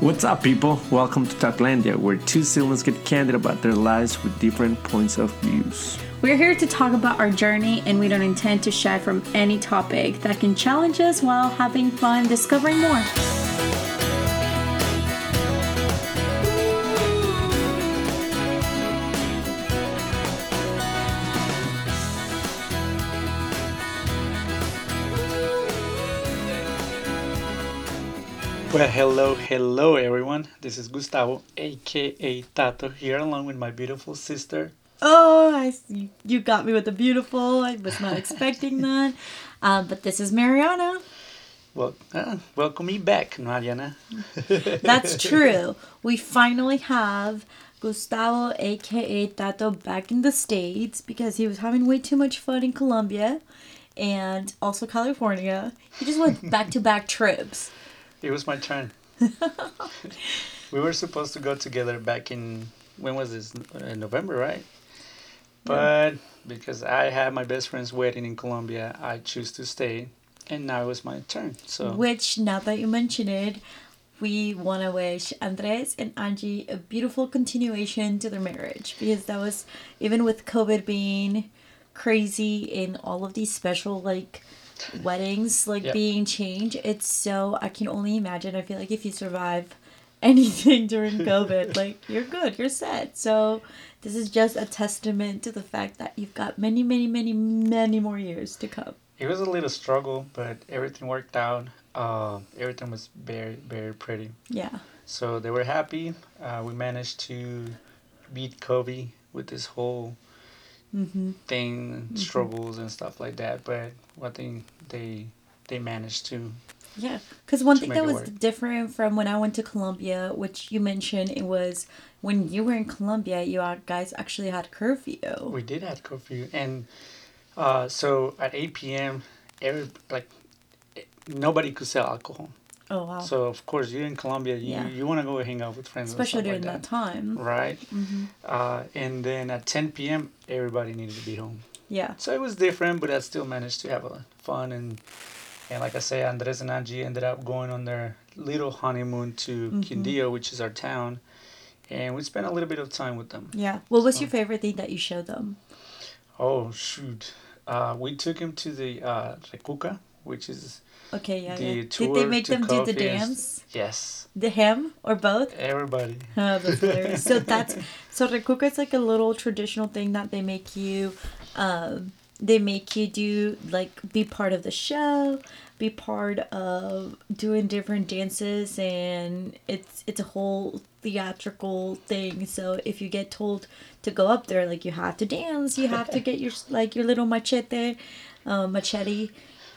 What's up, people? Welcome to Talklandia, where two siblings get candid about their lives with different points of views. We're here to talk about our journey, and we don't intend to shy from any topic that can challenge us while having fun discovering more. Well, hello, hello, everyone. This is Gustavo, aka Tato, here along with my beautiful sister. Oh, I see. You got me with the beautiful. I was not expecting that. Uh, but this is Mariana. Well, uh, welcome me back, Mariana. That's true. We finally have Gustavo, aka Tato, back in the States because he was having way too much fun in Colombia and also California. He just went back to back trips. It was my turn. we were supposed to go together back in when was this? Uh, November, right? But because I had my best friend's wedding in Colombia, I choose to stay, and now it was my turn. So Which, now that you mention it, we want to wish Andres and Angie a beautiful continuation to their marriage because that was, even with COVID being crazy and all of these special, like, weddings, like, being changed, it's so, I can only imagine. I feel like if you survive anything during COVID, like, you're good, you're set. So, this is just a testament to the fact that you've got many, many, many, many more years to come. it was a little struggle, but everything worked out. Uh, everything was very, very pretty. Yeah. So they were happy. Uh, we managed to beat Kobe with this whole Mm-hmm. thing, struggles and stuff like that. But one thing they they managed to. Yeah, because one thing that was work. different from when I went to Colombia, which you mentioned, it was when you were in Colombia, you guys actually had curfew. We did have curfew, and uh, so at eight p.m. every like nobody could sell alcohol. Oh wow! So of course you're in Colombia, you Yeah. you want to go hang out with friends, Especially during like that time. right? hmm Uh, and then at ten p.m. everybody needed to be home. Yeah, So it was different, but I still managed to have a fun and and like I say, Andres and Angie ended up going on their little honeymoon to Mhm. Quindío, which is our town, and we spent a little bit of time with them. yeah. What was So- your favorite thing that you showed them? Oh shoot, uh, we took him to the uh, Recuca, which is Okay, yeah, The yeah. Did they make them do the dance? yes, The him or both? everybody. Oh, that's hilarious. so that's so recuca is like a little traditional thing that they make you, um, they make you do like be part of the show, be part of doing different dances, and it's it's a whole theatrical thing. So if you get told to go up there, like you have to dance, you have to get your like your little machete, um, machete.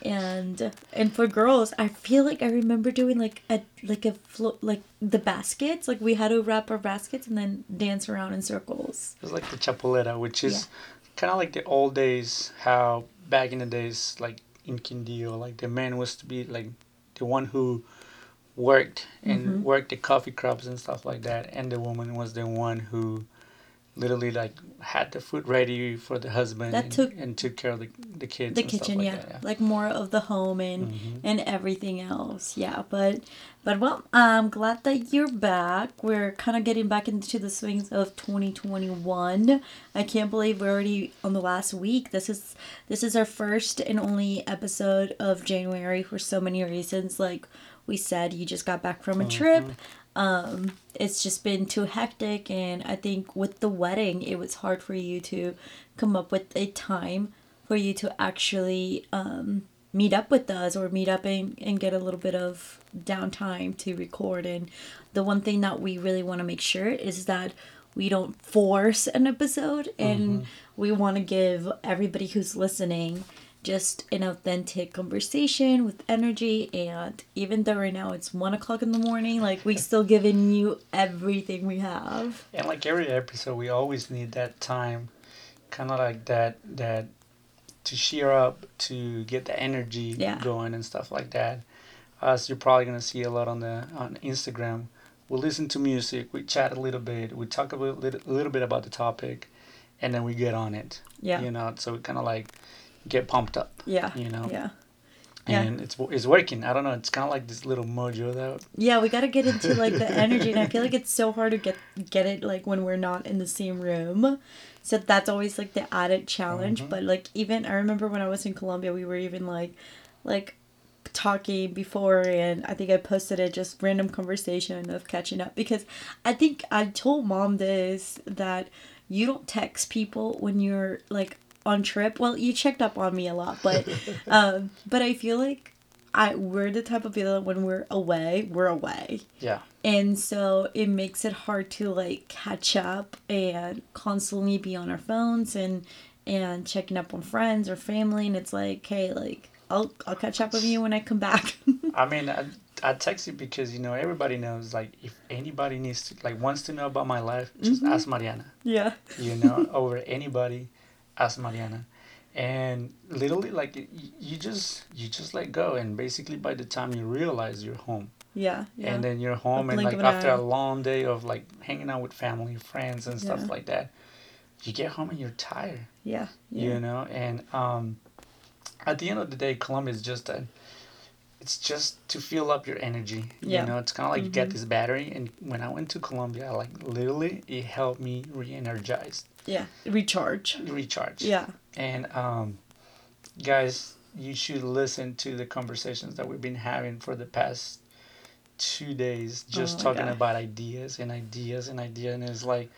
And and for girls i feel like i remember doing like a like a float like the baskets. Like we had to wrap our baskets and then dance around in circles. It was like the chapolera, which is kind of like the old days. How back in the days, like in Quindío, like the man was to be like the one who worked and Mhm. worked the coffee crops and stuff like that, and the woman was the one who literally like had the food ready for the husband That and, took- and took care of the, the kids. the and stuff kitchen like yeah. that, like more of the home and Mhm. and everything else yeah but but well i'm glad that you're back. We're kind of getting back into the swings of 2021 i can't believe we're already on the last week. This is this is our first and only episode of january for so many reasons. Like we said you just got back from a trip. Um it's just been too hectic and i think with the wedding it was hard for you to come up with a time for you to actually um meet up with us or meet up and, and get a little bit of downtime to record. And the one thing that we really want to make sure is that we don't force an episode and mm-hmm. we want to give everybody who's listening just an authentic conversation with energy. And even though right now it's one o'clock in the morning like we still giving you everything we have. And like every episode, we always need that time, kind of like that that to cheer up, to get the energy Yeah. going and stuff like that. Us, you're probably gonna see a lot on the on Instagram. We listen to music, we chat a little bit, we talk a little, little, a little bit about the topic, and then we get on it. yeah You know, so we kind of like get pumped up. yeah you know. yeah Yeah. and it's it's working. I don't know. It's kind of like this little mojo that Yeah, we got to get into like the energy, and I feel like it's so hard to get get it like when we're not in the same room. So that's always like the added challenge. But like even I remember when I was in Colombia, we were even like like talking before, and I think I posted it just random conversation of catching up because I think I told mom this that you don't text people when you're like on trip. Well, you checked up on me a lot, but um, but I feel like I we're the type of people that when we're away, we're away. yeah. And so it makes it hard to like catch up and constantly be on our phones and and checking up on friends or family and it's like, hey, like I'll I'll catch up with you when I come back. I mean, I, I text you because you know everybody knows. Like, if anybody needs to like wants to know about my life, just mm-hmm. ask Mariana. yeah. You know, over anybody, ask Mariana. And literally, like you just you just let go, and basically by the time you realize you're home, Yeah. Yeah. and then you're home, and like an after eye. a long day of like hanging out with family, friends, and stuff Yeah. like that, you get home and you're tired. yeah. Yeah. you know and um at the end of the day columbia is just a it's just to fill up your energy Yeah. Mm-hmm. you know it's kind of like you get this battery and when i went to colombia like literally it helped me re-energize Yeah. Recharge. recharge Yeah. and um guys you should listen to the conversations that we've been having for the past two days just Oh talking God. about ideas and ideas and ideas and it's like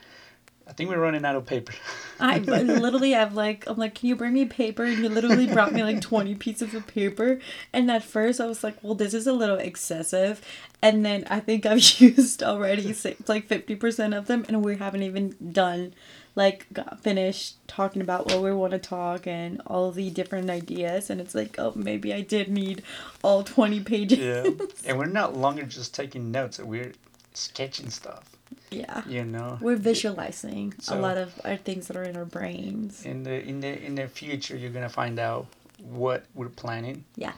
i think we're running out of paper I I literally have like I'm like, can you bring me paper? And you literally brought me like twenty pieces of paper. And at first I was like, well, this is a little excessive. And then I think I've used already like fifty percent of them, and we haven't even done like got finished talking about what we want to talk and all the different ideas. And it's like, oh, maybe I did need all twenty pages. Yeah. and we're not longer just taking notes, we're sketching stuff, yeah. you know. We're visualizing a lot of our things that are in our brains. In the in the in the future you're gonna find out what we're planning. Yeah.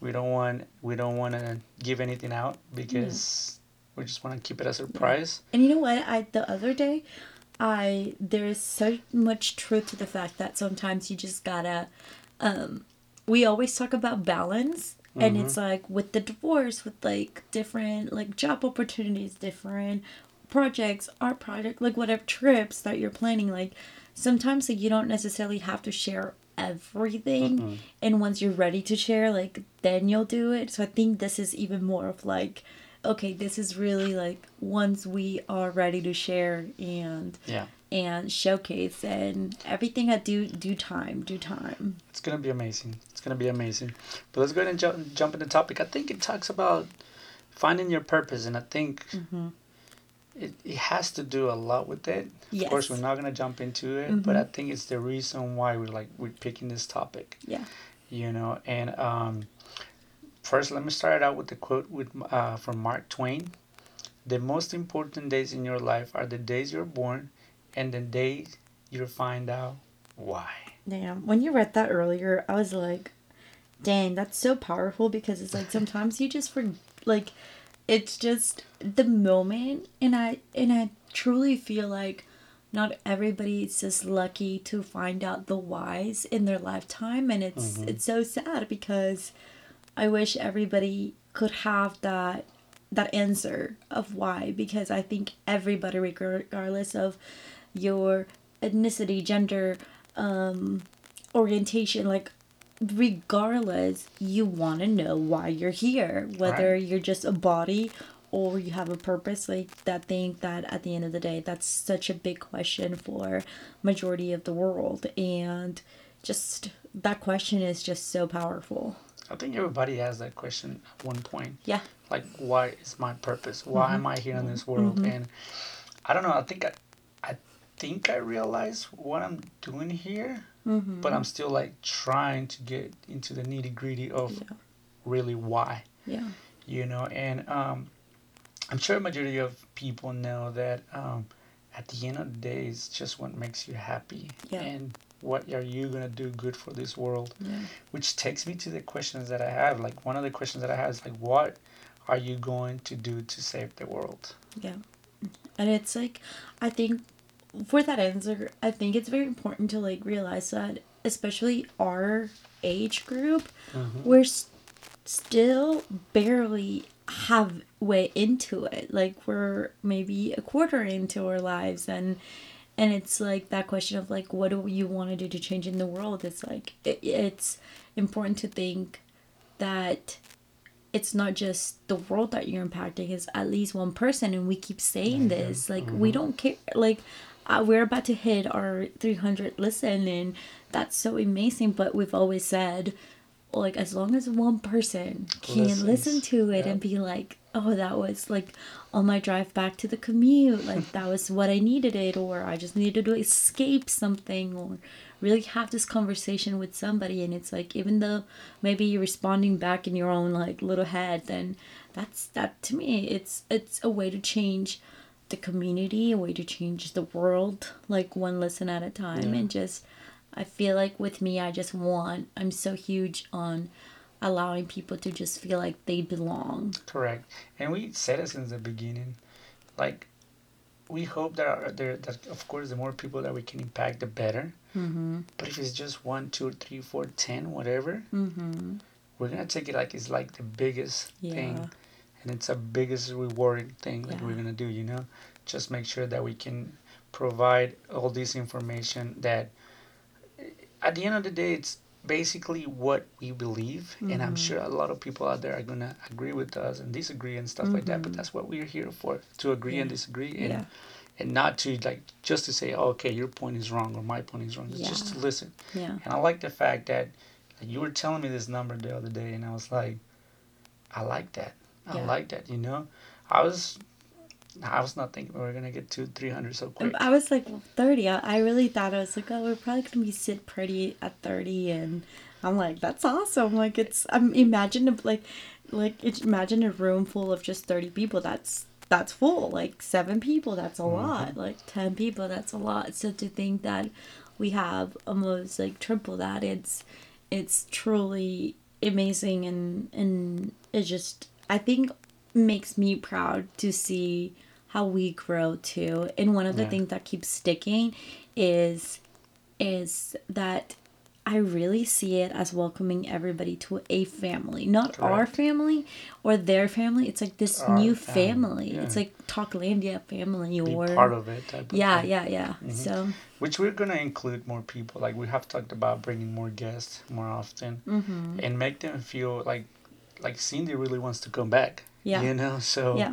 We don't want we don't wanna give anything out because we just wanna keep it a surprise. And you know what? I the other day, I there is so much truth to the fact that sometimes you just gotta. Um, we always talk about balance, and it's like with the divorce, with like different like job opportunities, different projects, art project, like whatever trips that you're planning. Like sometimes like, you don't necessarily have to share everything and once you're ready to share like then you'll do it so i think this is even more of like okay this is really like once we are ready to share and Yeah. and showcase and everything at due due time due time It's gonna be amazing. It's gonna be amazing. But let's go ahead and jump jump into the topic. I think it talks about finding your purpose and I think Mm-hmm. it, it has to do a lot with it. Of course we're not gonna jump into it, but I think it's the reason why we're like we're picking this topic. yeah you know and um first let me start out with the quote with uh, from mark twain. The most important days in your life are the days you're born and the days you find out why. Damn. When you read that earlier i was like dang that's so powerful because it's like sometimes you just for like it's just the moment and i and i truly feel like not everybody is just lucky to find out the whys in their lifetime and it's it's so sad because i wish everybody could have that that answer of why because i think everybody regardless of your ethnicity gender um orientation like regardless you want to know why you're here whether Right. you're just a body or you have a purpose like that thing that at the end of the day that's such a big question for majority of the world and just that question is just so powerful i think everybody has that question at one point. Yeah. Like why is my purpose? Why am i here in this world? And i don't know i think i i think i realize what i'm doing here but i'm still like trying to get into the nitty gritty of Yeah. really why. Yeah. You know and um i'm sure a majority of people know that um at the end of the day it's just what makes you happy. Yeah. and what are you gonna do good for this world? Yeah. Which takes me to the questions that i have. Like one of the questions that i have is like what are you going to do to save the world? Yeah. And it's like, I think for that answer, I think it's very important to like realize that, especially our age group, mm-hmm. we're still barely have way into it. Like we're maybe a quarter into our lives and and it's like that question of like what do you want to do to change in the world? It's like it, it's important to think that it's not just the world that you're impacting it's at least one person and we keep saying this. Like we don't care like uh, we're about to hit our 300 listen and that's so amazing but we've always said like as long as one person can Listens. listen to it Yeah. and be like oh that was like on my drive back to the commute like that was what i needed it or i just needed to escape something or really have this conversation with somebody and it's like even though maybe you're responding back in your own like little head then that's that to me it's it's a way to change the community a way to change the world like one listen at a time Yeah. and just i feel like with me i just want i'm so huge on allowing people to just feel like they belong Correct. And we said it since the beginning. Like, we hope that our, there that of course the more people that we can impact, the better. mm-hmm. But if it's just one, two, three, four, ten, whatever, Mm-hmm. we're gonna take it like it's like the biggest thing, and it's a biggest rewarding thing that we're gonna do. You know, just make sure that we can provide all this information that at the end of the day it's basically what we believe and i'm Mhm. sure a lot of people out there are gonna agree with us and disagree and stuff like that but Mhm. that's what we're here for to agree and disagree and Yeah. and not to like just to say oh, okay your point is wrong or my point is wrong It's just to listen Yeah. and i like the fact that like, you were telling me this number the other day and i was like i like that i Yeah. like that you know i was i was not thinking we were gonna get to 300 so quick I was like well, 30. I, I really thought I was like, oh, we're probably gonna be sit pretty at 30, and I'm like, that's awesome. Like it's I'm imagine like like it's, imagine a room full of just 30 people. That's that's full. Like seven people, that's a mm-hmm. lot. Like 10 people, that's a lot. So to think that we have almost like triple that, it's it's truly amazing and and it just I think makes me proud to see how we grow too. And one of the Yeah. things that keeps sticking is is that I really see it as welcoming everybody to a family, not our family or their family. It's like this Our new family, family. yeah. It's like Talklandia family be or part of it type of yeah, yeah, yeah. Mhm. So which we're gonna include more people like we have talked about bringing more guests more often mhm. and make them feel like like cindy really wants to come back Yeah. you know so yeah.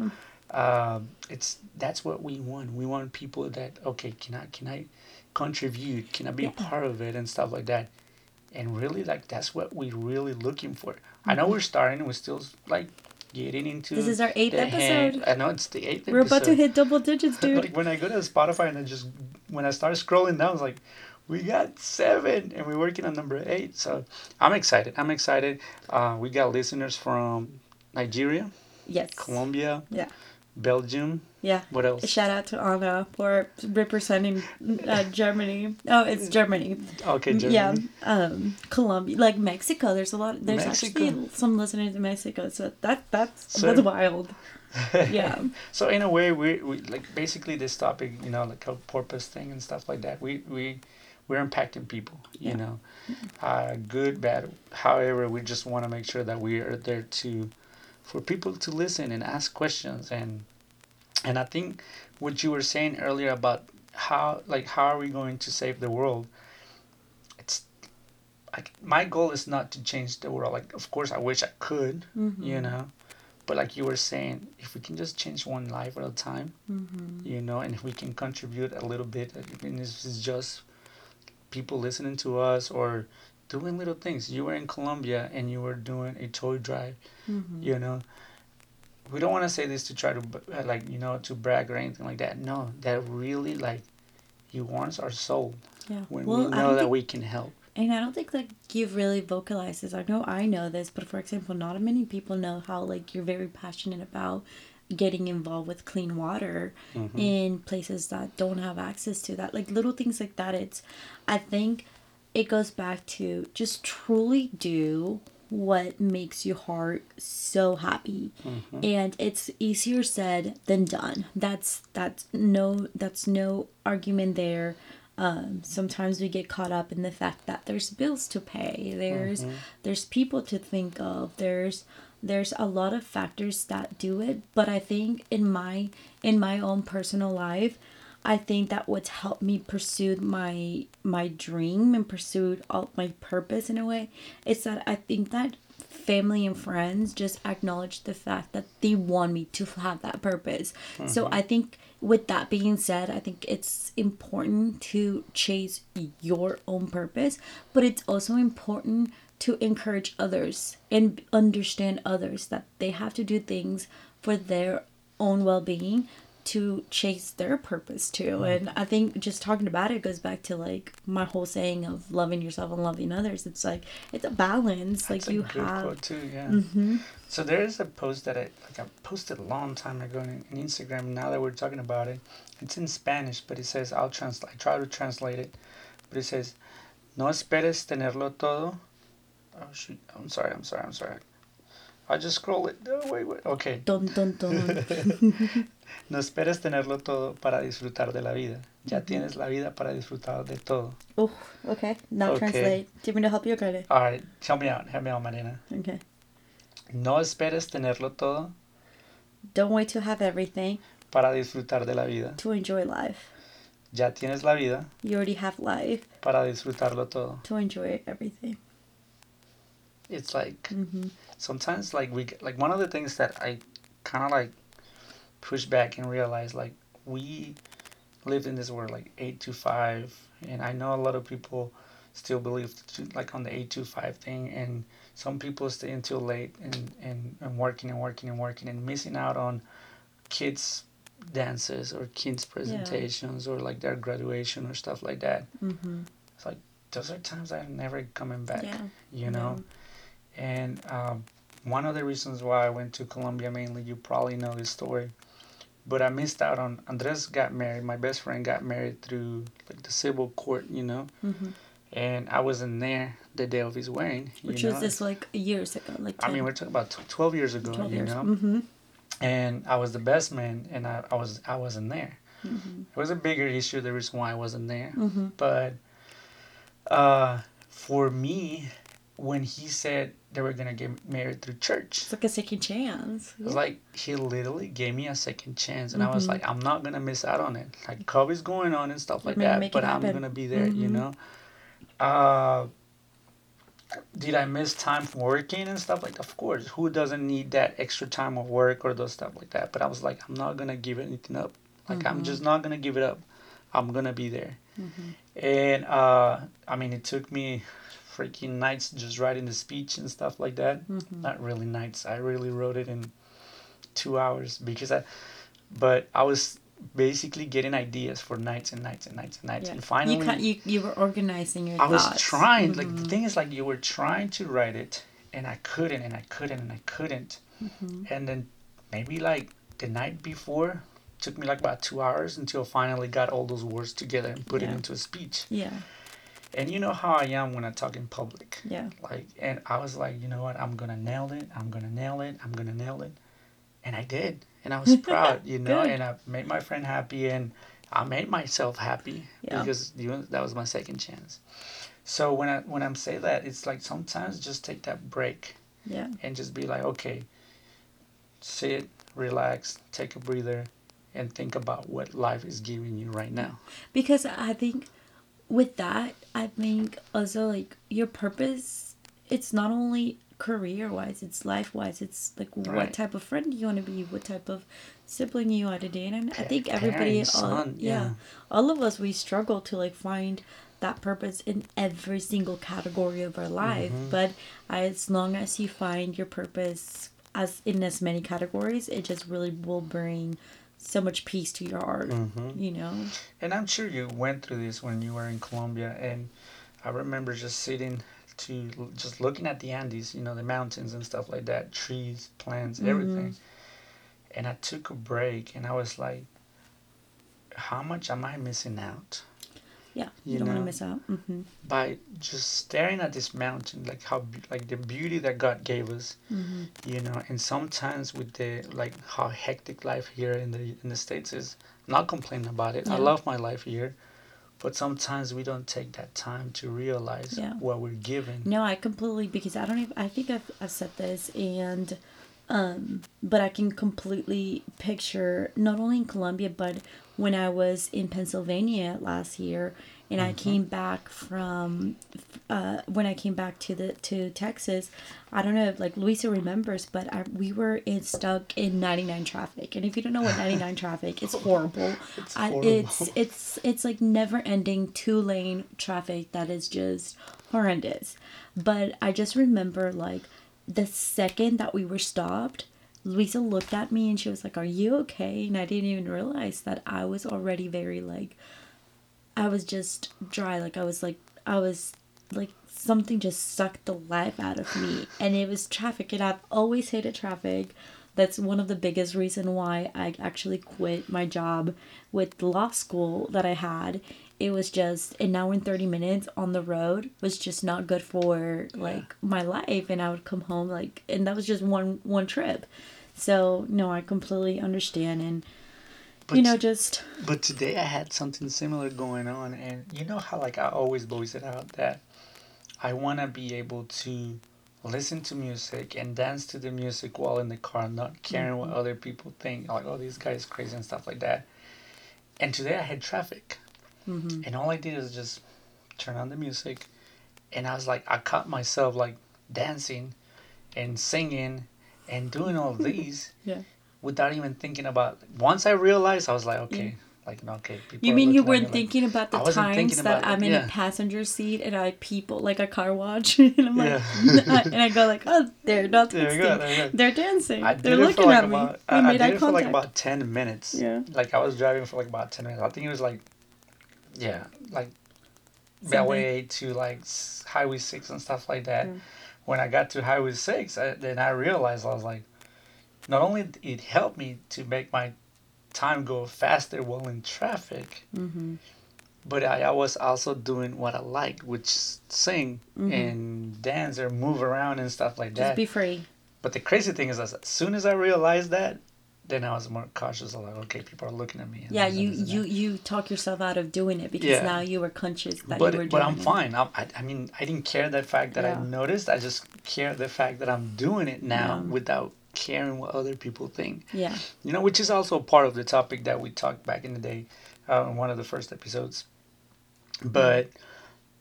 Um, it's that's what we want we want people that okay can i can i contribute can i be a part of it and stuff like that and really like that's what we're really looking for i know Mhm. we're starting we're still like getting into This is our eighth episode. i know it's the eighth We're about to hit double digits, dude. like when I go to Spotify and I just when I start scrolling down, it's like we got seven and we're working on number eight. So I'm excited. I'm excited. Uh, we got listeners from Nigeria, yes. Colombia, Yeah. Belgium. Yeah. What else? Shout out to Anna for representing uh, Germany. Oh, it's Germany. Okay, Germany. Yeah, um, Colombia, like Mexico. There's a lot. There's Mexico. actually some listeners in Mexico. So that that's So- that's wild. Yeah, so in a way, we, we like basically this topic, you know, like a porpoise thing and stuff like that. We we we're impacting people, you know, uh, good, bad. However, we just want to make sure that we are there to for people to listen and ask questions and and I think what you were saying earlier about how like how are we going to save the world? It's like my goal is not to change the world. Like of course I wish I could, mm-hmm. you know but like you were saying if we can just change one life at a time Mm-hmm. you know and if we can contribute a little bit even if it's just people listening to us or doing little things you were in colombia and you were doing a toy drive Mm-hmm. you know we don't want to say this to try to uh, like you know to brag or anything like that no that really like you warms our soul Yeah. when well, we know that think, we can help and I don't think like you've really vocalized this. I know I know this, but for example, not many people know how like you're very passionate about getting involved with clean water Mhm. in places that don't have access to that like little things like that it's i think it goes back to just truly do what makes your heart so happy. Mhm. and it's easier said than done. That's that's no that's no argument there. Um, sometimes we get caught up in the fact that there's bills to pay there's there's people to think of there's there's a lot of factors that do it. But i think in my in my own personal life i think that what's helped me pursue my my dream and pursued all my purpose in a way is that i think that family and friends just acknowledge the fact that they want me to have that purpose. So mm-hmm. i think with that being said i think it's important to chase your own purpose but it's also important to encourage others and understand others that they have to do things for their own well-being to chase their purpose too mm-hmm. and i think just talking about it goes back to like my whole saying of loving yourself and loving others it's like it's a balance That's like a you good have quote too. Yeah. Mm-hmm. So there is a post that I like I posted a long time ago on, on Instagram. Now that we're talking about it, it's in Spanish, but it says I'll translate. I try to translate it, but it says, "No esperes tenerlo todo." Oh shoot! I'm sorry. I'm sorry. I'm sorry. I just scroll it. Oh, wait, wait. Okay. dun dun No esperes tenerlo todo para disfrutar de la vida. Ya tienes la vida para disfrutar de todo. oh okay now Okay. translate do you want me to help you or All right. Help me out. Help me out, Marina. okay No esperes tenerlo todo don't wait to have everything para disfrutar de la vida. to enjoy life Ya tienes la vida you already have life para disfrutarlo todo. to enjoy everything It's like hmm sometimes like we like one of the things that I kind of like push back and realize like we lived in this world like 8 to 5 and I know a lot of people still believe like on the 8 to 5 thing and some people stay until late and, and, and working and working and working and missing out on kids dances or kids presentations or like their graduation or stuff like that. Hmm it's like those are times that are never coming back yeah. you know and um, one of the reasons why I went to Colombia mainly, you probably know this story, but I missed out on. Andres got married. My best friend got married through like the civil court, you know, hmm and I wasn't there the day of his wedding. You which know? was this like years ago like I mean, we're talking about twelve years ago, 12 you years know, hmm and I was the best man, and I, I was I wasn't there. hmm It was a bigger issue. The reason why I wasn't there, hmm but uh, for me, when he said they were gonna get married through church, it's like a second chance It was like he literally gave me a second chance, and I was Mhm. like, I'm not gonna miss out on it. Like COVID's going on and stuff like that, but I'm gonna be there. You Mhm. know. Uh, did I miss time from working and stuff like that? Of course. Who doesn't need that extra time of work or those stuff like that? But I was like, I'm not gonna give anything up. Like I'm Mhm. just not gonna give it up. I'm gonna be there. Mhm. And uh, I mean, it took me freaking nights just writing the speech and stuff like that Mhm. not really nights. I really wrote it in two hours because I, but I was basically getting ideas for nights and nights and nights and nights. Yeah. And finally, you, ca- you you were organizing your I was thoughts. trying. Like the Mhm. thing is, like you were trying to write it, and I couldn't, and I couldn't, and I couldn't. Mhm. And then maybe like the night before, took me like about two hours until I finally got all those words together and put it into a speech. yeah And you know how I am when I talk in public. yeah Like, and I was like, you know what? I'm gonna nail it. I'm gonna nail it. I'm gonna nail it. And I did. And I was proud, you know. And I made my friend happy, and I made myself happy Yeah. because you know, that was my second chance. So when I when I'm say that, it's like sometimes just take that break yeah and just be like, okay, sit, relax, take a breather, and think about what life is giving you right now. because i think with that i think also like your purpose it's not only career wise it's life wise it's like what Right. type of friend do you want to be what type of sibling you want to date and i think everybody parent, all, son, yeah. yeah. all of us we struggle to like find that purpose in every single category of our life Mm-hmm. but as long as you find your purpose as in as many categories it just really will bring so much peace to your heart Mm-hmm. you know And I'm sure you went through this when you were in Colombia. And I remember just sitting to just looking at the Andes, you know, the mountains and stuff like that, trees, plants, everything. And I took a break and I was like, how much am I missing out yeah you, You don't want to miss out hmm by just staring at this mountain, like how, like the beauty that God gave us, hmm you know, and sometimes with the, like how hectic life here in the, in the States is, not complaining about it. I love my life here. but sometimes we don't take that time to realize Yeah. what we're given. No, I completely because I don't even I think I've, I've said this and um but I can completely picture not only in Colombia but when I was in Pennsylvania last year and I came back from uh when I came back to the to Texas, I don't know if like Luisa remembers, but I, we were in stuck in 99 traffic. And if you don't know what 99 traffic, it's horrible. It's I, horrible. it's it's it's like never ending two lane traffic that is just horrendous. But I just remember like the second that we were stopped, Luisa looked at me and she was like, Are you okay? And I didn't even realize that I was already very like I was just dry. Like I was like I was like something just sucked the life out of me. And it was traffic and I've always hated traffic. That's one of the biggest reason why I actually quit my job with law school that I had. It was just an hour and 30 minutes on the road was just not good for like my life and I would come home like and that was just one one trip. So, no, I completely understand and you know just But today I had something similar going on, and you know how like I always voice it out that I want to be able to listen to music and dance to the music while in the car, not caring what mm-hmm. other people think, like oh this guy is crazy and stuff like that. And today I had traffic, Mm-hmm. and all I did is just turn on the music, and I was like I caught myself like dancing, and singing, and doing all these yeah. without even thinking about. Once I realized, I was like, okay, like okay. People You mean you weren't like- thinking about the I times that I'm in yeah. a passenger seat and I people like a car watch and I'm like Yeah. and I go like oh they're not you go, they're dancing I they're looking like at me about. we I, I made did it for like about ten minutes. Yeah. Like I was driving for like about ten minutes. I think it was like, yeah, like Something. Beltway to like Highway Six and stuff like that. Yeah. When I got to Highway Six, I, then I realized I was like, not only it helped me to make my time go faster while in traffic, mm-hmm. but I, I was also doing what I liked, which is sing and dance or move around and stuff like Mm-hmm. just that. be free but the crazy thing is, as soon as I realized that, then I was more cautious. I'm like, okay, people are looking at me. and yeah you you that. you talk yourself out of doing it because Yeah. now you were conscious that But you were doing it. but I'm it. fine. I, I I mean I didn't care the fact that Yeah. I noticed. I just care the fact that I'm doing it now Yeah. without caring what other people think. yeah You know, which is also part of the topic that we talked back in the day, uh, in one of the first episodes. But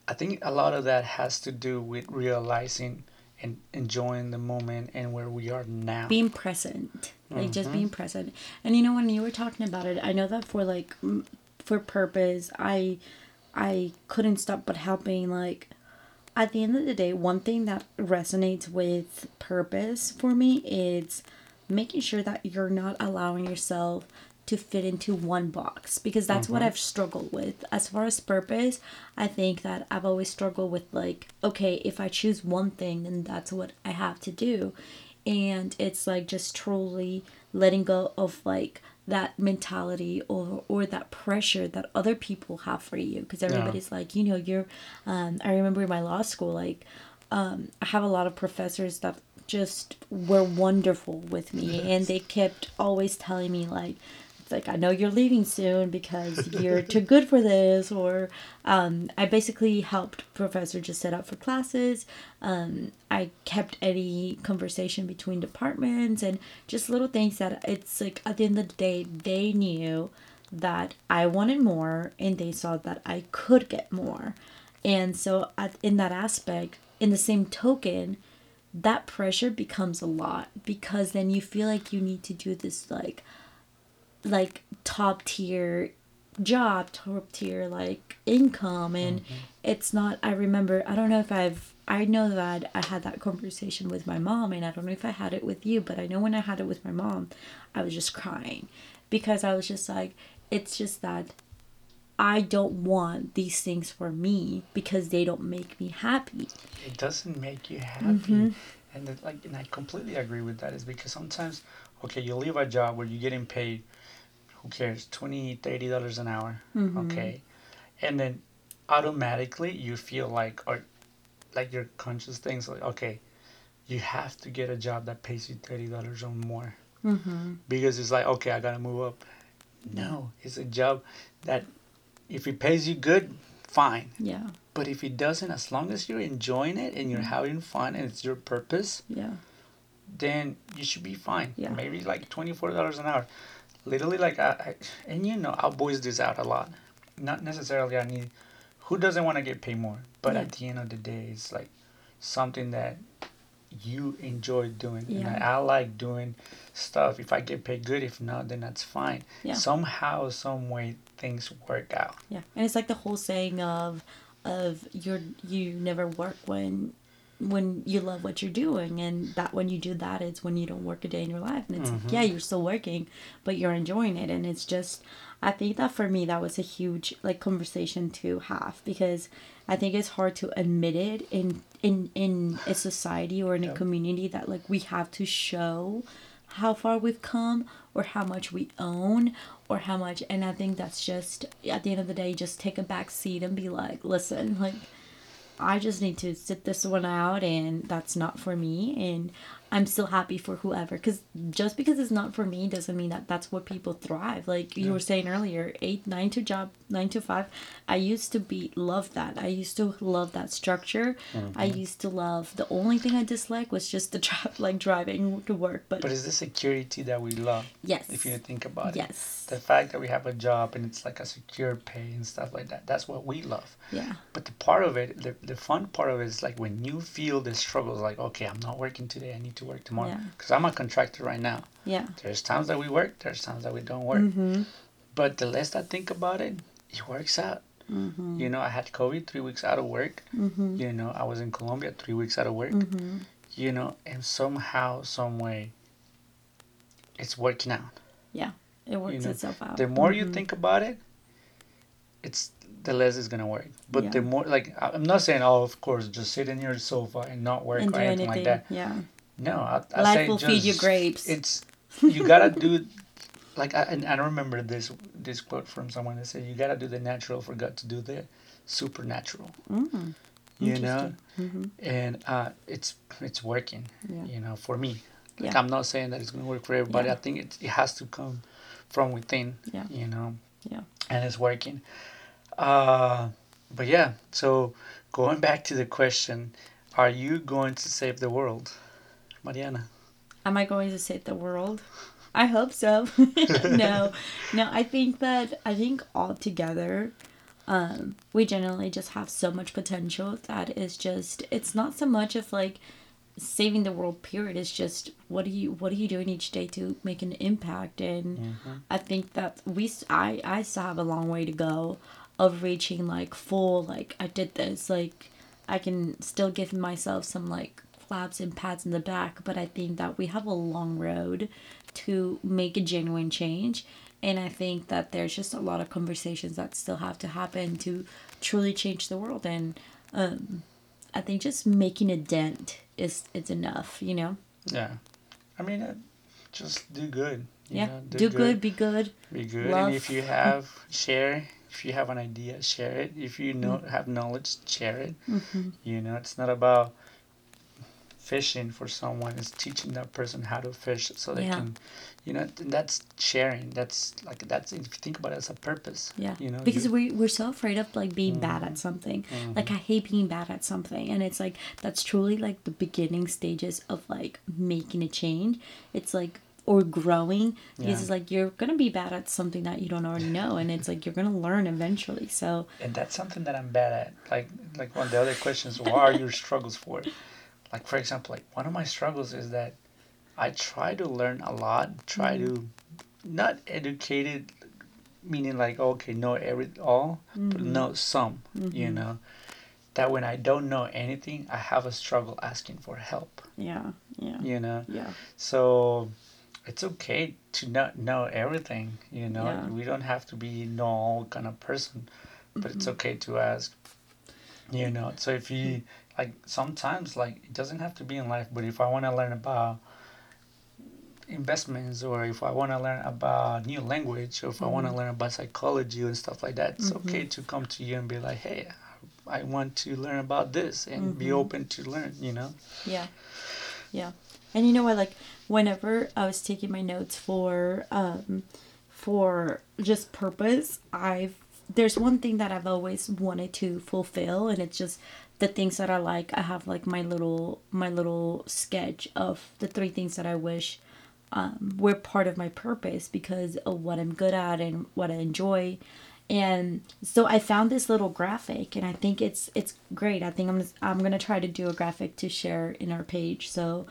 I think a lot of that has to do with realizing and enjoying the moment and where we are now. being present like just Mm-hmm. being present and you know when you were talking about it i know that for like for purpose i i couldn't stop but helping like at the end of the day one thing that resonates with purpose for me is making sure that you're not allowing yourself to fit into one box because that's what I've struggled with. As far as purpose, I think that I've always struggled with like, okay, if I choose one thing, then that's what I have to do. And it's like just truly letting go of like that mentality or or that pressure that other people have for you because everybody's like you know you're um i remember in my law school like um i have a lot of professors that just were wonderful with me and they kept always telling me like like i know you're leaving soon because you're too good for this or um, i basically helped professor just set up for classes. Um, i kept any conversation between departments and just little things that it's like at the end of the day they knew that i wanted more and they saw that i could get more. And so at, in that aspect in the same token that pressure becomes a lot because then you feel like you need to do this like like top tier job top tier like income and it's not i remember i don't know if i've i know that i had that conversation with my mom and i don't know if i had it with you but i know when i had it with my mom i was just crying. Because i was just like it's just that i don't want these things for me because they don't make me happy. It doesn't make you happy. Mm-hmm. and it, like and i completely agree with that is because sometimes okay you leave a job where you're getting paid who cares 20 30 dollars an hour Mm-hmm. okay and then automatically you feel like or like your conscious things like okay you have to get a job that pays you 30 dollars or more mm-hmm. because it's like okay i gotta move up no it's a job that if it pays you good, fine. Yeah. But if it doesn't, as long as you're enjoying it and you're Mm-hmm. having fun and it's your purpose, Yeah. then you should be fine. Yeah. Maybe like twenty four dollars an hour. Literally, like I, I, and you know, I'll voice this out a lot. Not necessarily I need. Who doesn't want to get paid more? But Yeah. at the end of the day, it's like something that you enjoy doing, and Yeah. I, I like doing stuff. If I get paid good, if not, then that's fine. Yeah. Somehow, some way, things work out. Yeah, and it's like the whole saying of of you're you never work when when you love what you're doing and that when you do that it's when you don't work a day in your life. And it's like yeah you're still working but you're enjoying it. And it's just i think that for me that was a huge like conversation to have because i think it's hard to admit it in in in a society or in a community that like we have to show how far we've come or how much we own or how much. And i think that's just at the end of the day just take a back seat and be like listen like i just need to sit this one out and that's not for me. And i'm still happy for whoever because just because it's not for me doesn't mean that that's what people thrive like you were saying earlier eight nine to job nine to five i used to be love that i used to love that structure mm-hmm. i used to love the only thing i dislike was just the tra- like driving to work but, But it's the security that we love. yes If you think about it. yes The fact that we have a job and it's like a secure pay and stuff like that. That's what we love. yeah But the part of it, the, the fun part of it is like when you feel the struggles, like, okay, I'm not working today, I need to work tomorrow. Yeah. Because I'm a contractor right now. yeah There's times that we work, there's times that we don't work. mm-hmm. But the less I think about it, it works out. Mm-hmm. You know, I had COVID, three weeks out of work. Mm-hmm. You know, I was in Colombia, three weeks out of work. Mm-hmm. You know, and somehow, some way, it's working out. Yeah, it works know, itself out the more you Mhm. think about it, it's the less it's gonna work. But Yeah. the more like I'm not saying, oh, of course, just sit in your sofa and not work and or anything anything like that. yeah No, I, I life say will just, feed you grapes It's you gotta do like I and I remember this this quote from someone that said you gotta do the natural for God to do the supernatural. mm. You know, mm-hmm. and uh, it's it's working. yeah You know, for me. Like Yeah. I'm not saying that it's gonna work for everybody. Yeah. I think it it has to come from within. Yeah. You know. Yeah. And it's working. Uh, but yeah. So going back to the question, are you going to save the world, Mariana? Am I going to save the world? I hope so. no, no. I think that I think all together, um, we generally just have so much potential that is just. It's not so much of like saving the world. Period. It's just what are you what are you doing each day to make an impact? And I think that we i i still have a long way to go of reaching like full like I did this like I can still give myself some like claps and pads in the back, but I think that we have a long road to make a genuine change. And I think that there's just a lot of conversations that still have to happen to truly change the world. And um, I think just making a dent is it's enough, you know. Yeah. I mean, uh, just do good. you yeah, know, do, good. be good. Be good. love. And if you have, share. If you have an idea, share it. If you know have knowledge, share it. Mm-hmm. You know, it's not about fishing for someone. is teaching that person how to fish so they Yeah. can, you know, that's sharing. That's like that's if you think about it as a purpose. Yeah, You know, because you- we we're so afraid of like being bad Mm-hmm. at something. Like I hate being bad at something, and it's like that's truly like the beginning stages of like making a change. It's like or growing because Yeah. it's like you're gonna be bad at something that you don't already know, and it's like you're gonna learn eventually. So and that's something that I'm bad at. Like like one of the other questions, what are your struggles for? Like for example, like one of my struggles is that I try to learn a lot, try to not educated meaning like okay, know every all, but mm-hmm. know some, you mm-hmm. know. That when I don't know anything, I have a struggle asking for help, yeah, yeah, you know. yeah, So it's okay to not know everything, you know. Yeah. We don't have to be know all kind of person, but it's mm-hmm. okay to ask. You know, so if you like sometimes like it doesn't have to be in life, but if I want to learn about investments or if I want to learn about new language or if I want to mm-hmm. learn about psychology and stuff like that, it's okay mm-hmm. to come to you and be like, "Hey, I want to learn about this and be mm-hmm. open to learn," you know. yeah, yeah. And you know what? Like whenever I was taking my notes for um for just purpose, i've there's one thing that I've always wanted to fulfill, and it's just the things that I like. I have like my little my little sketch of the three things that I wish um, were part of my purpose because of what I'm good at and what I enjoy. And so I found this little graphic, and I think it's it's great. I think I'm I'm gonna try to do a graphic to share in our page. So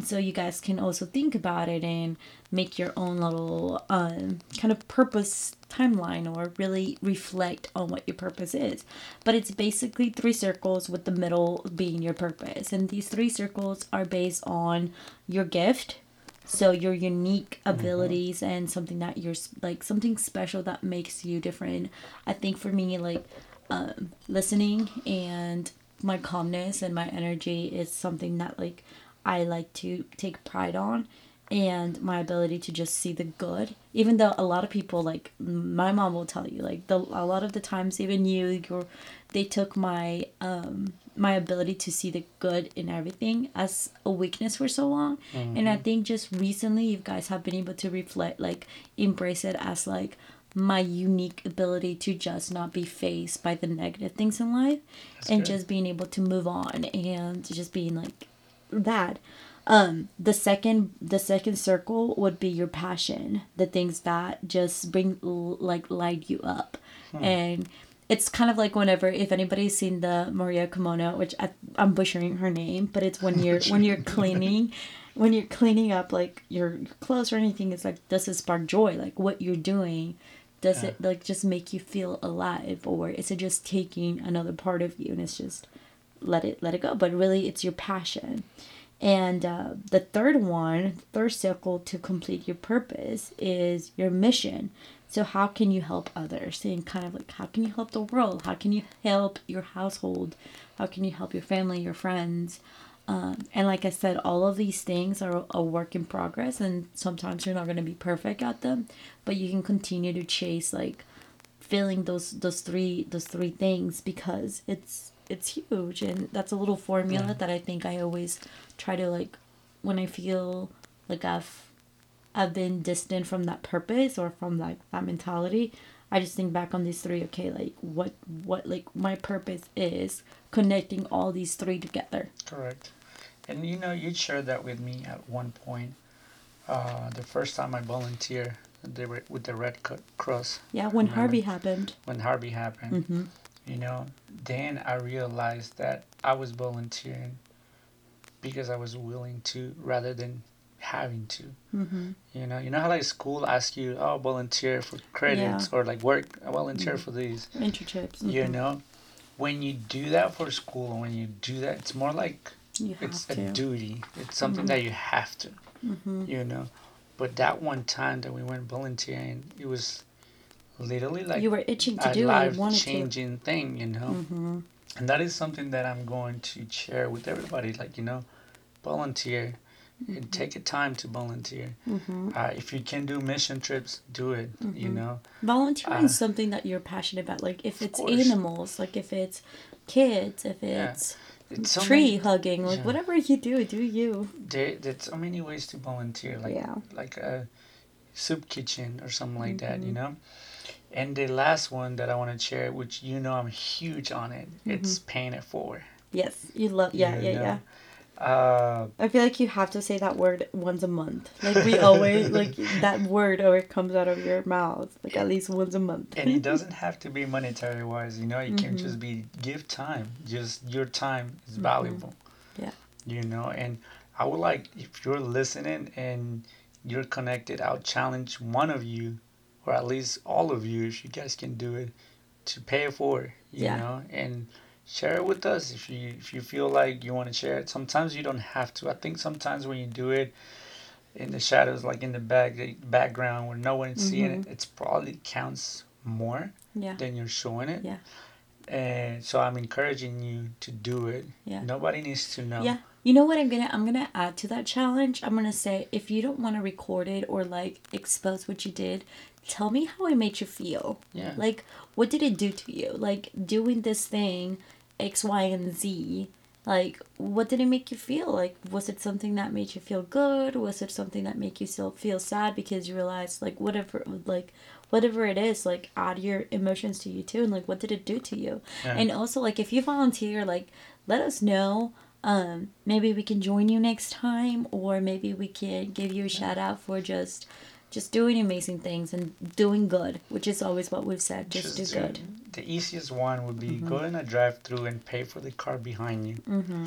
so you guys can also think about it and make your own little um, kind of purpose timeline or really reflect on what your purpose is. But it's basically three circles with the middle being your purpose. And these three circles are based on your gift so your unique abilities mm-hmm. and something that you're like something special that makes you different. I think for me like um, listening and my calmness and my energy is something that like I like to take pride on and my ability to just see the good even though a lot of people like my mom will tell you like the a lot of the times even you they took my um my ability to see the good in everything as a weakness for so long mm-hmm. and i think just recently you guys have been able to reflect like embrace it as like my unique ability to just not be faced by the negative things in life That's and good. just being able to move on and just being like that um the second the second circle would be your passion the things that just bring like light you up. Hmm. and it's kind of like whenever if anybody's seen the maria kimono which I, i'm butchering her name but it's when you're when you're cleaning when you're cleaning up like your, your clothes or anything it's like does it spark joy? Like what you're doing does yeah. it like just make you feel alive? Or is it just taking another part of you and it's just let it let it go? But really it's your passion and uh, the third one third circle to complete your purpose is your mission. So how can you help others? And kind of like how can you help the world? How can you help your household? How can you help your family your friends? Um, and like i said all of these things are a work in progress and sometimes you're not going to be perfect at them but you can continue to chase like filling those those three those three things because it's it's huge and that's a little formula yeah. that I think I always try to like when I feel like I've I've been distant from that purpose or from like that mentality. I just think back on these three, okay, like what what like my purpose is connecting all these three together. Correct. And you know, you shared that with me at one point. Uh, the first time I volunteered, they were with the Red Cross. Yeah, when Harvey happened. When Harvey happened. Mm-hmm you know then i realized that i was volunteering because i was willing to rather than having to mm-hmm. you know you know how like school asks you oh volunteer for credits yeah. or like work volunteer mm-hmm. for these internships mm-hmm. you know when you do that for school when you do that it's more like it's a duty it's something mm-hmm. that you have to mm-hmm. you know but that one time that we went volunteering it was literally like you were itching to a do life changing thing, you know. Mm-hmm. And that is something that I'm going to share with everybody. Like you know, volunteer mm-hmm. and take a time to volunteer. Mm-hmm. Uh, if you can do mission trips, do it. You mm-hmm. know, volunteering uh, is something that you're passionate about. Like if it's animals, like if it's kids, if it's. Yeah. It's so tree many, hugging, like yeah. whatever you do, do you. There, there's so many ways to volunteer, like yeah. like a soup kitchen or something like that, you mm-hmm. know. And the last one that I want to share, which you know I'm huge on it, mm-hmm. it's paying it forward. Yes, you love. Yeah, you yeah, know? yeah. Uh, I feel like you have to say that word once a month. Like we always like that word always comes out of your mouth like at least once a month. and it doesn't have to be monetary wise. You know, it mm-hmm. can just be give time. Just your time is mm-hmm. valuable. Yeah. You know, and I would like if you're listening and you're connected, I'll challenge one of you or at least all of you, if you guys can do it, to pay for it forward, you yeah. know, and share it with us if you if you feel like you want to share it. Sometimes you don't have to. I think sometimes when you do it in the shadows, like in the back background where no one is mm-hmm. seeing it, it's probably counts more yeah. than you're showing it. Yeah. And so I'm encouraging you to do it. Yeah. Nobody needs to know. Yeah. You know what I'm gonna I'm gonna add to that challenge? I'm gonna say if you don't want to record it or like expose what you did, tell me how it made you feel. Yeah. Like, what did it do to you? Like, doing this thing, X, Y, and Z, like what did it make you feel like was it something that made you feel good was it something that made you still feel sad because you realized like whatever like whatever it is like add your emotions to you too and like what did it do to you Yeah. and also like if you volunteer like let us know um maybe we can join you next time or maybe we can give you a shout out for just just doing amazing things and doing good which is always what we've said just, do good Mm-hmm. The easiest one would be go in a drive through and pay for the car behind you. mm-hmm.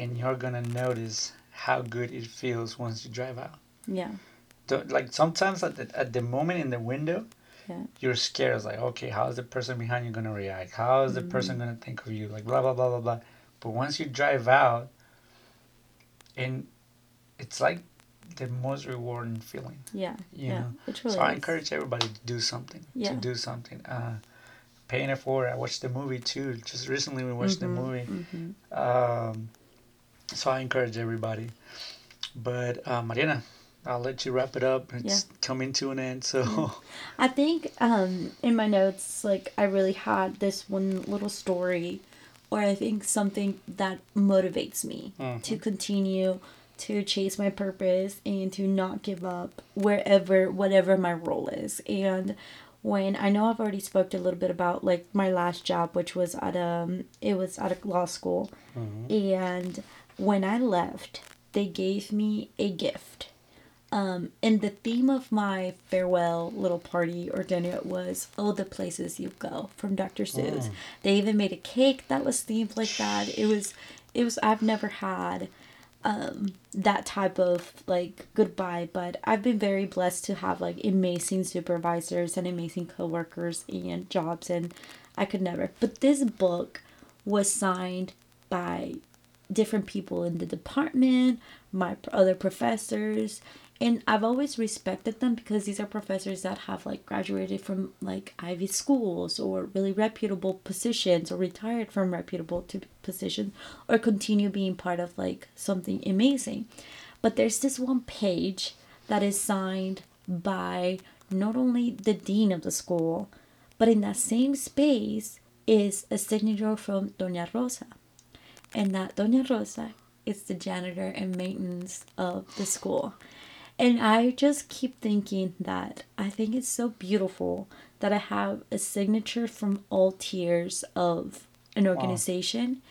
And you're going to notice how good it feels once you drive out. yeah The- like sometimes at the, at the moment in the window, Yeah. you're scared. It's like, okay, how is the person behind you going to react? How is the person Mm-hmm. going to think of you? Like, blah, blah, blah, blah, blah. But once you drive out, and it's like the most rewarding feeling. yeah You yeah know, it really so I encourage everybody to do something. Yeah. To do something. Uh, paying it forward. I watched the movie too. Just recently, we watched the movie. Mhm. Um, so I encourage everybody. But uh, Mariana, I'll let you wrap it up. It's coming to an end. So I think um, in my notes, like I really had this one little story, or I think something that motivates me to continue to chase my purpose and to not give up wherever, whatever my role is. And when I know I've already spoke a little bit about like my last job, which was at um, it was at a law school, and when I left, they gave me a gift. Um, and the theme of my farewell little party or dinner was "Oh, the places you go" from Dr. Seuss. They even made a cake that was themed like that. It was, it was. I've never had um, that type of like goodbye, but I've been very blessed to have like amazing supervisors and amazing coworkers and jobs, and I could never. But this book was signed by different people in the department, my other professors, and I've always respected them because these are professors that have like graduated from like Ivy schools or really reputable positions or retired from reputable to positions or continue being part of like something amazing. But there's this one page that is signed by not only the dean of the school, but in that same space is a signature from Doña Rosa and that Doña Rosa is the janitor and maintenance of the school. And I just keep thinking that I think it's so beautiful that I have a signature from all tiers of an organization,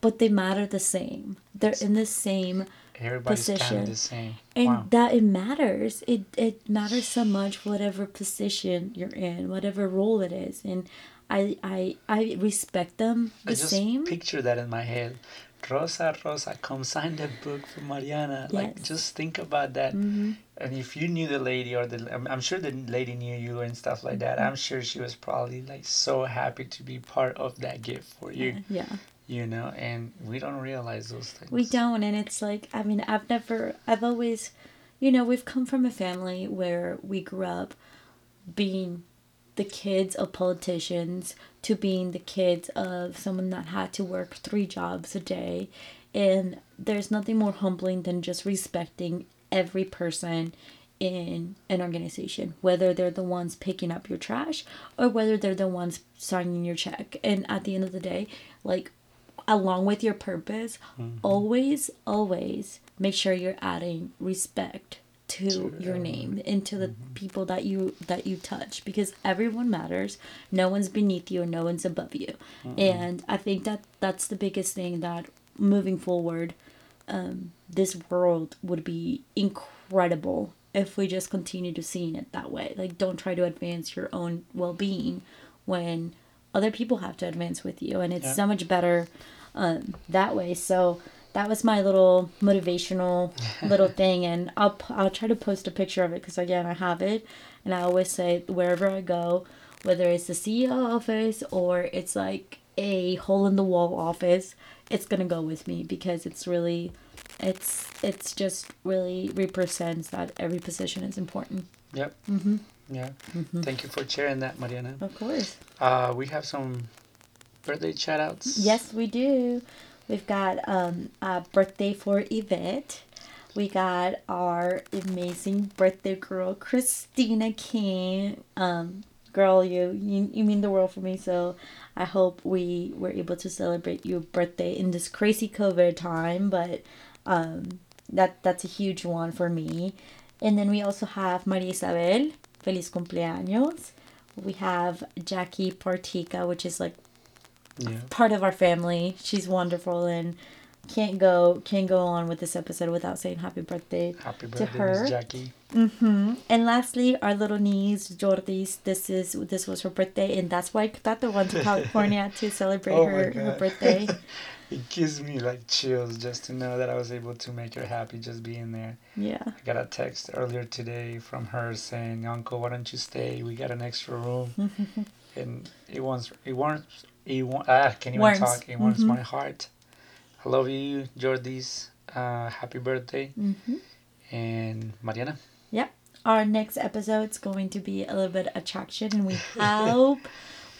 but they matter the same. They're in the same everybody's Position. the same. and wow. that it matters. It it matters so much whatever position you're in, whatever role it is. And I I I respect them the I just same. picture that in my head. Rosa, Rosa, come sign the book for Mariana. Like, Yes. Mm-hmm. just think about that. And if you knew the lady, or the, I'm, I'm sure the lady knew you and stuff like that. Mm-hmm. I'm sure she was probably like so happy to be part of that gift for you. yeah. You know, and we don't realize those things. We don't, and it's like I mean, I've never, I've always, you know, we've come from a family where we grew up being the kids of politicians to being the kids of someone that had to work three jobs a day, and there's nothing more humbling than just respecting every person in an organization, whether they're the ones picking up your trash or whether they're the ones signing your check. And at the end of the day, like along with your purpose, mm-hmm. always, always make sure you're adding respect to your name and to the people that you that you touch because everyone matters. No one's beneath you, no one's above you. And I think that that's the biggest thing that moving forward, um, this world would be incredible if we just continue to seeing it that way. Like don't try to advance your own well being when other people have to advance with you and it's Yeah. so much better um, that way so that was my little motivational little thing and I'll, I'll try to post a picture of it because again i have it and i always say wherever i go whether it's the ceo office or it's like a hole in the wall office it's gonna go with me because it's really it's it's just really represents that every position is important Yep. Mm-hmm. Yeah. Mhm. Thank you for sharing that, Mariana. of course Uh, we have some birthday shout outs. Yes, we do. We've got um, a birthday for Yvette. We got our amazing birthday girl, Christina King. Um, girl, you, you you mean the world for me. So I hope we were able to celebrate your birthday in this crazy COVID time. But um, that that's a huge one for me. And then we also have Maria Isabel, feliz cumpleaños. We have Jackie Partica, which is like Yeah. part of our family. She's wonderful and can't go can't go on with this episode without saying happy birthday. Happy To her. Miss Jackie. Mm-hmm. And lastly, our little niece Jordis. This is this was her birthday, and that's why Tata went to California to celebrate Oh her her birthday. It gives me like chills just to know that I was able to make her happy just being there. Yeah. I got a text earlier today from her saying, "Uncle, why don't you stay? We got an extra room." and it wants it warms it wa- ah can't even Warms. talk. It warms Mhm. my heart. I love you, Jordis. Uh, happy birthday, Mm-hmm. and Mariana. Yep. Our next episode's going to be a little bit attraction, and we hope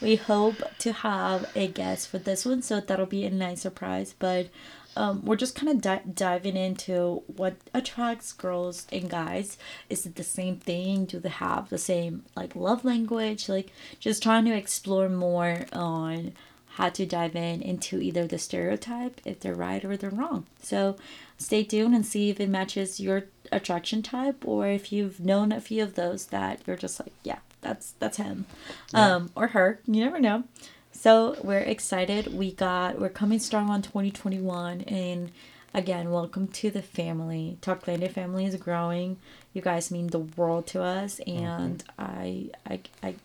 we hope to have a guest for this one, so that'll be a nice surprise. But um, we're just kind of di- diving into what attracts girls and guys. Is it the same thing? Do they have the same like love language? Like just trying to explore more on how to dive in into either the stereotype, if they're right or they're wrong. So stay tuned and see if it matches your attraction type or if you've known a few of those that you're just like, yeah, that's that's him. Um or her. You never know. So we're excited. We got we're coming strong on 2021 and again, welcome to the family. Talklandia family is growing. You guys mean the world to us mm-hmm. and I I I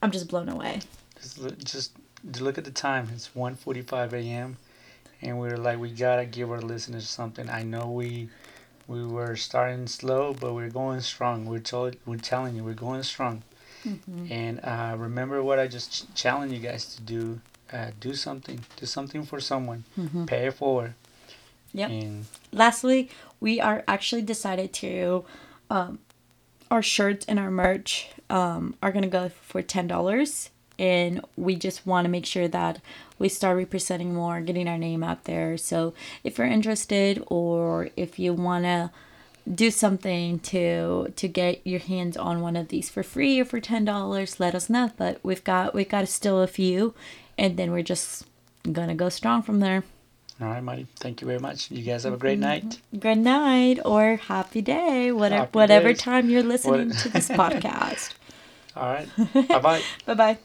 I'm just blown away. Just look, just to look at the time. It's 1.45 a.m. and we're like, we gotta give our listeners something. I know we we were starting slow, but we're going strong. We're told, we're telling you, we're going strong. And uh, remember what I just ch- challenge you guys to do. Uh, do something. Do something for someone. Pay it forward. Yep. And lastly, we are actually decided to um, our shirts and our merch um, are gonna go for ten dollars, and we just want to make sure that we start representing more, getting our name out there. So if you're interested, or if you wanna do something to to get your hands on one of these for free or for ten dollars, let us know. But we've got we've got still a few, and then we're just gonna go strong from there. all right, Marty. Thank you very much. You guys have a great mm-hmm. night. good night or happy day, whatever Happy whatever days. time you're listening What- to this podcast. All right. bye bye. bye bye.